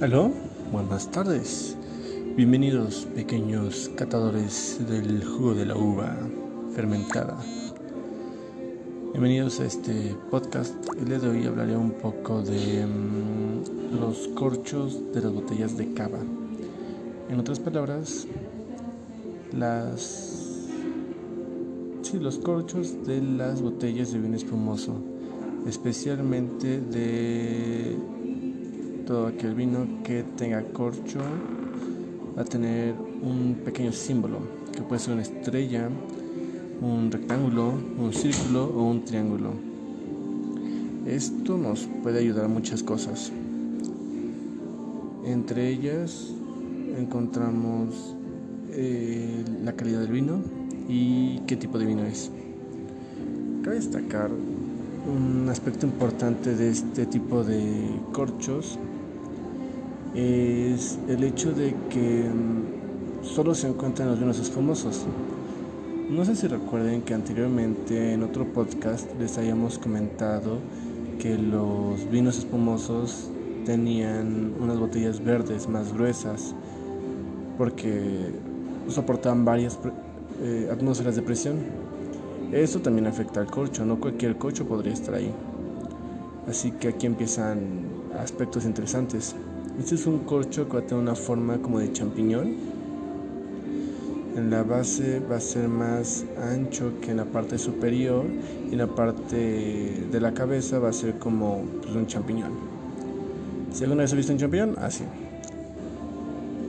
Aló, buenas tardes. Bienvenidos, pequeños catadores del jugo de la uva fermentada. Bienvenidos a este podcast. El día de hoy hablaré un poco de mm, los corchos de las botellas de cava. En otras palabras, las sí, los corchos de las botellas de vino espumoso, especialmente de todo aquel vino que tenga corcho va a tener un pequeño símbolo que puede ser una estrella, un rectángulo, un círculo o un triángulo. Esto nos puede ayudar a muchas cosas. Entre ellas encontramos eh, la calidad del vino y qué tipo de vino es. Cabe destacar un aspecto importante de este tipo de corchos es el hecho de que mm, solo se encuentran los vinos espumosos. No sé si recuerden que anteriormente en otro podcast les habíamos comentado que los vinos espumosos tenían unas botellas verdes más gruesas porque soportaban varias eh, atmósferas de presión. Eso también afecta al corcho, no cualquier corcho podría estar ahí. Así que aquí empiezan aspectos interesantes. Este es un corcho que va a tener una forma como de champiñón. En la base va a ser más ancho que en la parte superior y en la parte de la cabeza va a ser como pues, un champiñón. ¿Si alguna vez has visto un champiñón? Así.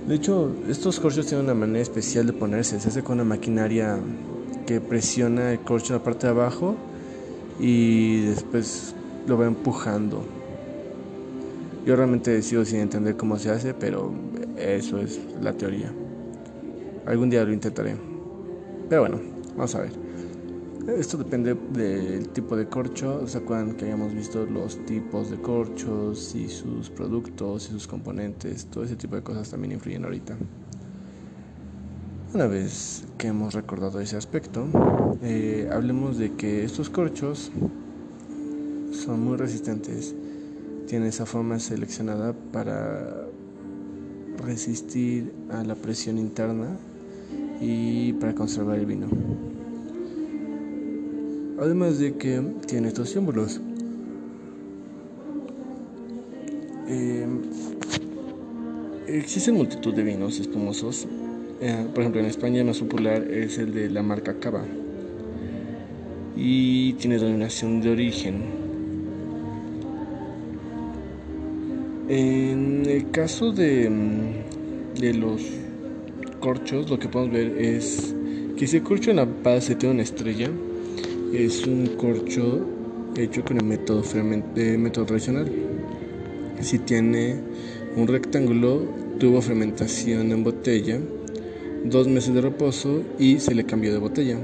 de hecho, estos corchos tienen una manera especial de ponerse. Se hace con una maquinaria que presiona el corcho en la parte de abajo y después lo va empujando yo realmente sigo sin entender cómo se hace, pero eso es la teoría. Algún día lo intentaré. Pero bueno, vamos a ver. Esto depende del tipo de corcho. ¿Se acuerdan que habíamos visto los tipos de corchos y sus productos y sus componentes? Todo ese tipo de cosas también influyen ahorita. Una vez que hemos recordado ese aspecto, eh, hablemos de que estos corchos son muy resistentes tiene esa forma seleccionada para resistir a la presión interna y para conservar el vino. Además de que tiene estos símbolos. Eh, existen multitud de vinos espumosos. Eh, por ejemplo, en España el más popular es el de la marca Cava. Y tiene denominación de origen En el caso de, mm, de los corchos, lo que podemos ver es que si el corcho en la base tiene una estrella, es un corcho hecho con el método, método tradicional. Si tiene un rectángulo, tuvo fermentación en botella, dos meses de reposo y se le cambió de botella.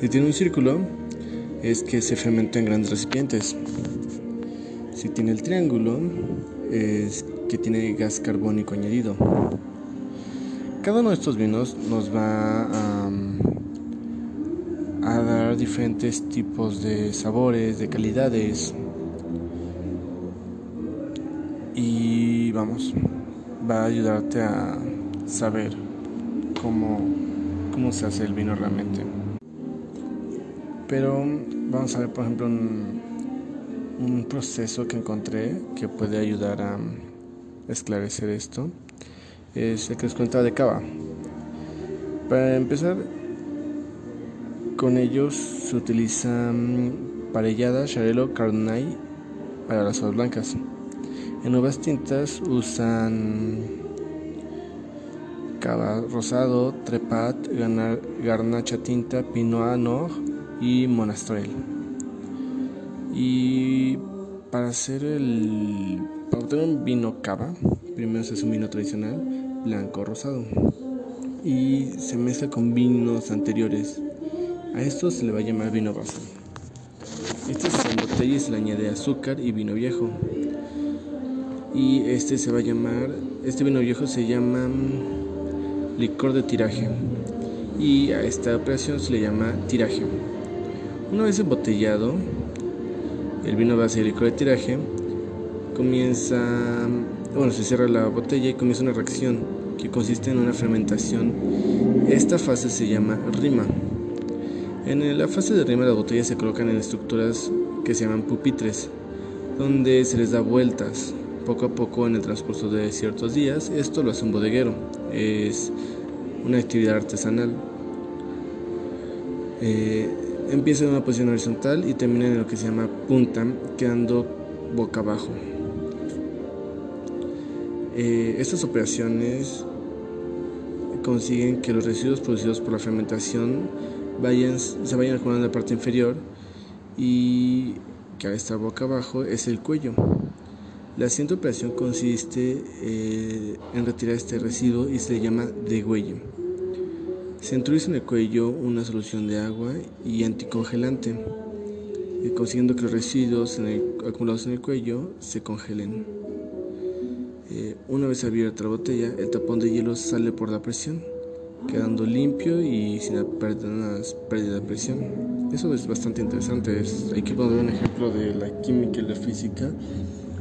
Si tiene un círculo, es que se fermentó en grandes recipientes. Si tiene el triángulo, es que tiene gas carbónico añadido. Cada uno de estos vinos nos va a, dar diferentes tipos de sabores, de calidades. Y vamos, va a ayudarte a saber cómo, cómo se hace el vino realmente. Pero vamos a ver, por ejemplo, un, un proceso que encontré que puede ayudar a esclarecer esto es el que les cuenta de cava. Para empezar, con ellos se utilizan parellada, charelo, carnay para las uvas blancas. En nuevas tintas usan cava rosado, trepat, garnacha tinta, pinot noir y monastrell. Para hacer el. Para obtener un vino cava, primero se hace un vino tradicional, blanco o rosado. Y se mezcla con vinos anteriores. A esto se le va a llamar vino base. Este se embotella y se le añade azúcar y vino viejo. Y este se va a llamar. Este vino viejo se llama mm, licor de tiraje. Y a esta operación se le llama tiraje. Una vez embotellado, el vino licor de tiraje, comienza bueno, se cierra la botella y comienza una reacción que consiste en una fermentación. Esta fase se llama rima. En la fase de rima las botellas se colocan en estructuras que se llaman pupitres, donde se les da vueltas poco a poco en el transcurso de ciertos días. Esto lo hace un bodeguero, es una actividad artesanal. Eh, empieza en una posición horizontal y termina en lo que se llama punta, quedando boca abajo. Eh, estas operaciones consiguen que los residuos producidos por la fermentación vayan, se vayan acumulando en la parte inferior y que al estar boca abajo es el cuello. La siguiente operación consiste eh, en retirar este residuo y se llama degüello. Se introduce en el cuello una solución de agua y anticongelante, eh, consiguiendo que los residuos acumulados en el cuello se congelen. Eh, una vez abierta la botella, el tapón de hielo sale por la presión, quedando limpio y sin pérdida de presión. Eso es bastante interesante. aquí podemos ver un ejemplo de la química y la física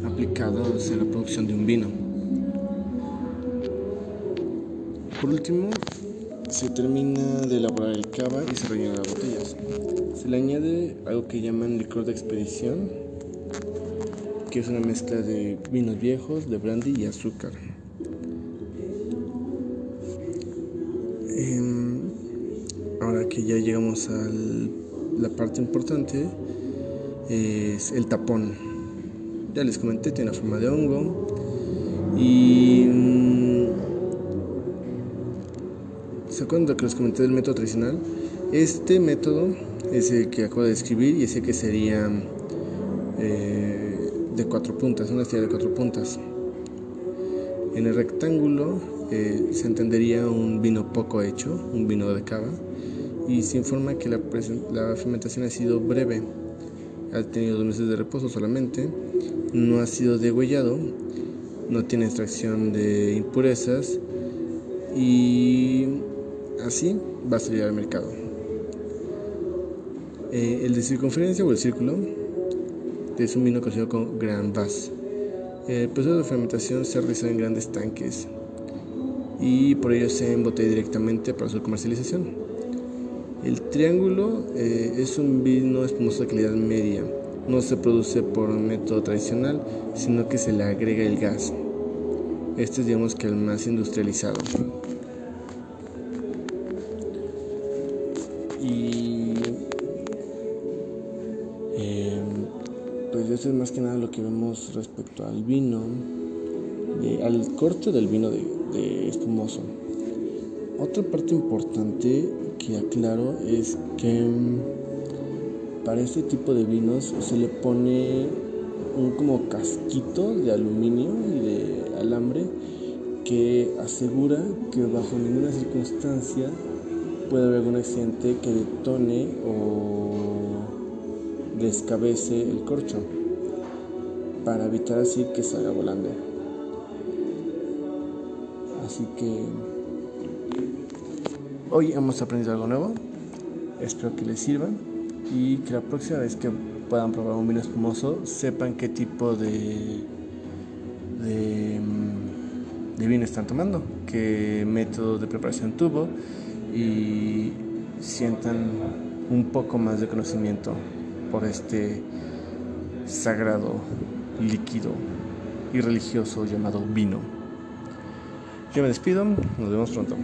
aplicados en la producción de un vino. Por último, se termina de elaborar el cava y se rellena las botellas. Se le añade algo que llaman licor de expedición, que es una mezcla de vinos viejos, de brandy y azúcar. Em, ahora que ya llegamos a la parte importante, es el tapón. Ya les comenté, tiene una forma de hongo y ¿Se acuerdan que les comenté del método tradicional? Este método es el que acabo de describir y ese que sería eh, de cuatro puntas, una estrella de cuatro puntas. En el rectángulo eh, se entendería un vino poco hecho, un vino de cava, y se informa que la, la fermentación ha sido breve, ha tenido dos meses de reposo solamente, no ha sido degüellado, no tiene extracción de impurezas y Así va a salir al mercado. Eh, el de circunferencia o el círculo es un vino conocido como Grand Bass. El proceso de fermentación se realiza en grandes tanques y por ello se embotella directamente para su comercialización. El triángulo eh, es un vino espumoso de calidad media. No se produce por método tradicional, sino que se le agrega el gas. Este es digamos que el más industrializado. Pues eso es más que nada lo que vemos respecto al vino, al corte del vino de, espumoso. Otra parte importante que aclaro es que em, para este tipo de vinos se le pone un como casquito de aluminio y de alambre que asegura que bajo ninguna circunstancia puede haber algún accidente que detone o descabece el corcho para evitar así que salga volando. Así que hoy hemos aprendido algo nuevo. Espero que les sirva y que la próxima vez que puedan probar un vino espumoso sepan qué tipo de, de, de vino están tomando, qué método de preparación tuvo y sientan un poco más de conocimiento por este sagrado líquido y religioso llamado vino. Yo me despido, nos vemos pronto.